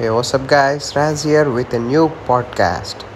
Hey, what's up, guys? Raz here with a new podcast.